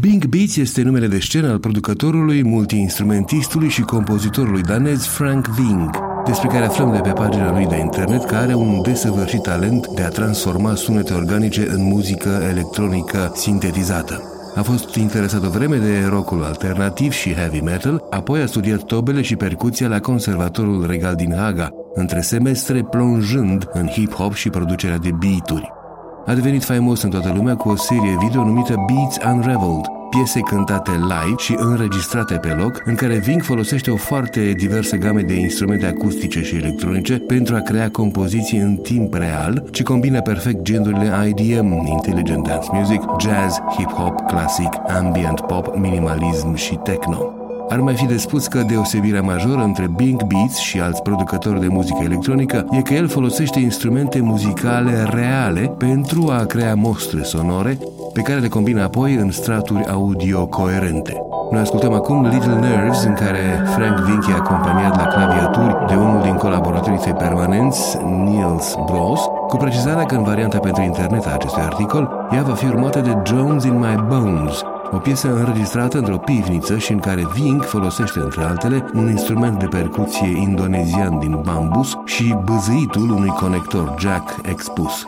Bing Beats este numele de scenă al producătorului, multiinstrumentistului și compozitorului danez Frank Ving, despre care aflăm de pe pagina lui de internet că are un desăvârșit talent de a transforma sunete organice în muzică electronică sintetizată. A fost interesat o vreme de rockul alternativ și heavy metal, apoi a studiat tobele și percuția la Conservatorul Regal din Haga, între semestre plonjând în hip-hop și producerea de beaturi. A devenit faimos în toată lumea cu o serie video numită Beats Unraveled, piese cântate live și înregistrate pe loc, în care Ving folosește o foarte diversă game de instrumente acustice și electronice pentru a crea compoziții în timp real, ce combină perfect gendurile IDM, Intelligent Dance Music, Jazz, Hip-Hop, Classic, Ambient Pop, Minimalism și Techno. Ar mai fi de spus că deosebirea majoră între Bing Beats și alți producători de muzică electronică e că el folosește instrumente muzicale reale pentru a crea mostre sonore pe care le combină apoi în straturi audio coerente. Noi ascultăm acum Little Nerves, în care Frank Vink e acompaniat la claviaturi de unul din colaboratorii săi permanenți, Niels Bros, cu precizarea că în varianta pentru internet a acestui articol, ea va fi urmată de Jones in My Bones, o piesă înregistrată într-o pivniță și în care Vink folosește, între altele, un instrument de percuție indonezian din bambus și băzâitul unui conector jack expus.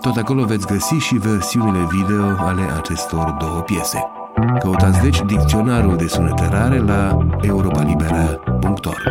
Tot acolo veți găsi și versiunile video ale acestor două piese. Căutați deci dicționarul de sunete rare la europalibera.org.